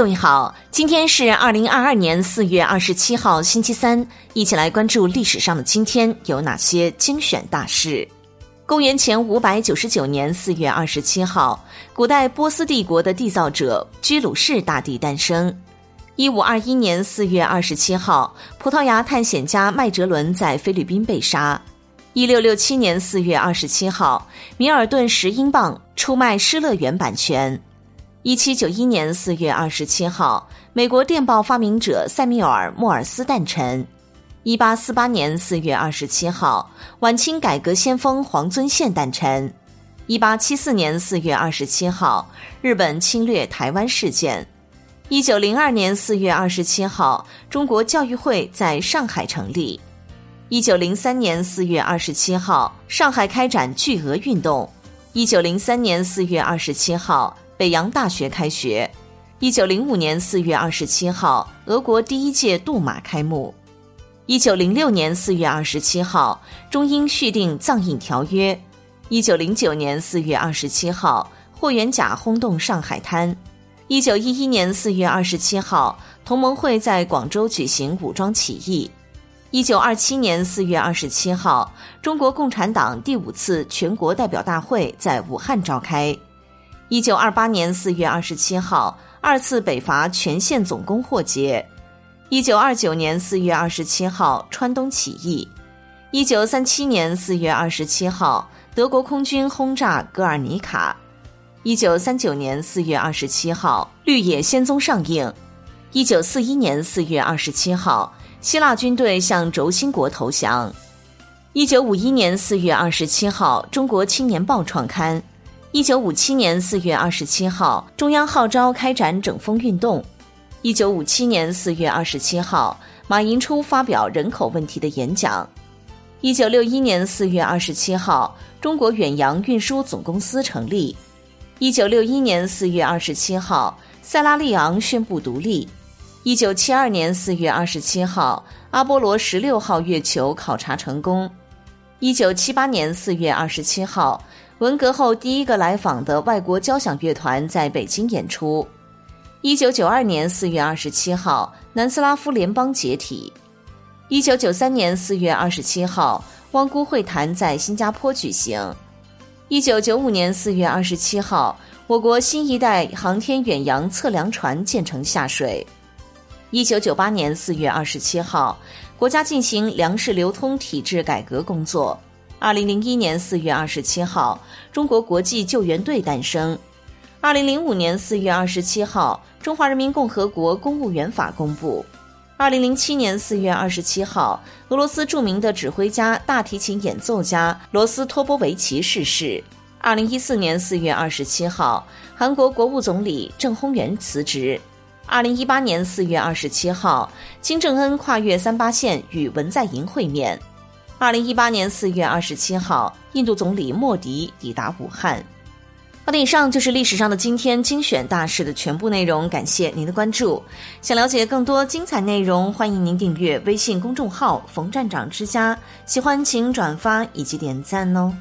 各位好，今天是二零二二年四月二十七号，星期三，一起来关注历史上的今天有哪些精选大事。公元前五百九十九年四月二十七号，古代波斯帝国的缔造者居鲁士大帝诞生。一五二一年四月二十七号，葡萄牙探险家麦哲伦在菲律宾被杀。一六六七年四月二十七号，米尔顿十英镑出卖《失乐园》版权。一七九一年四月二十七号，美国电报发明者塞缪尔·莫尔斯诞辰。一八四八年四月二十七号，晚清改革先锋黄遵宪诞辰。一八七四年四月二十七号，日本侵略台湾事件。一九零二年四月二十七号，中国教育会在上海成立。一九零三年四月二十七号，上海开展巨额运动。一九零三年四月二十七号。北洋大学开学，一九零五年四月二十七号，俄国第一届杜马开幕。一九零六年四月二十七号，中英续订藏印条约。一九零九年四月二十七号，霍元甲轰动上海滩。一九一一年四月二十七号，同盟会在广州举行武装起义。一九二七年四月二十七号，中国共产党第五次全国代表大会在武汉召开。一九二八年四月二十七号，二次北伐全线总攻获捷。一九二九年四月二十七号，川东起义。一九三七年四月二十七号，德国空军轰炸格尔尼卡。一九三九年四月二十七号，《绿野仙踪》上映。一九四一年四月二十七号，希腊军队向轴心国投降。一九五一年四月二十七号，《中国青年报》创刊。一九五七年四月二十七号，中央号召开展整风运动。一九五七年四月二十七号，马寅初发表人口问题的演讲。一九六一年四月二十七号，中国远洋运输总公司成立。一九六一年四月二十七号，塞拉利昂宣布独立。一九七二年四月二十七号，阿波罗十六号月球考察成功。一九七八年四月二十七号。文革后第一个来访的外国交响乐团在北京演出。一九九二年四月二十七号，南斯拉夫联邦解体。一九九三年四月二十七号，汪辜会谈在新加坡举行。一九九五年四月二十七号，我国新一代航天远洋测量船建成下水。一九九八年四月二十七号，国家进行粮食流通体制改革工作。二零零一年四月二十七号，中国国际救援队诞生。二零零五年四月二十七号，中华人民共和国公务员法公布。二零零七年四月二十七号，俄罗斯著名的指挥家、大提琴演奏家罗斯托波维奇逝世。二零一四年四月二十七号，韩国国务总理郑亨元辞职。二零一八年四月二十七号，金正恩跨越三八线与文在寅会面。二零一八年四月二十七号，印度总理莫迪抵达武汉。好的，以上就是历史上的今天精选大事的全部内容，感谢您的关注。想了解更多精彩内容，欢迎您订阅微信公众号“冯站长之家”。喜欢请转发以及点赞哦。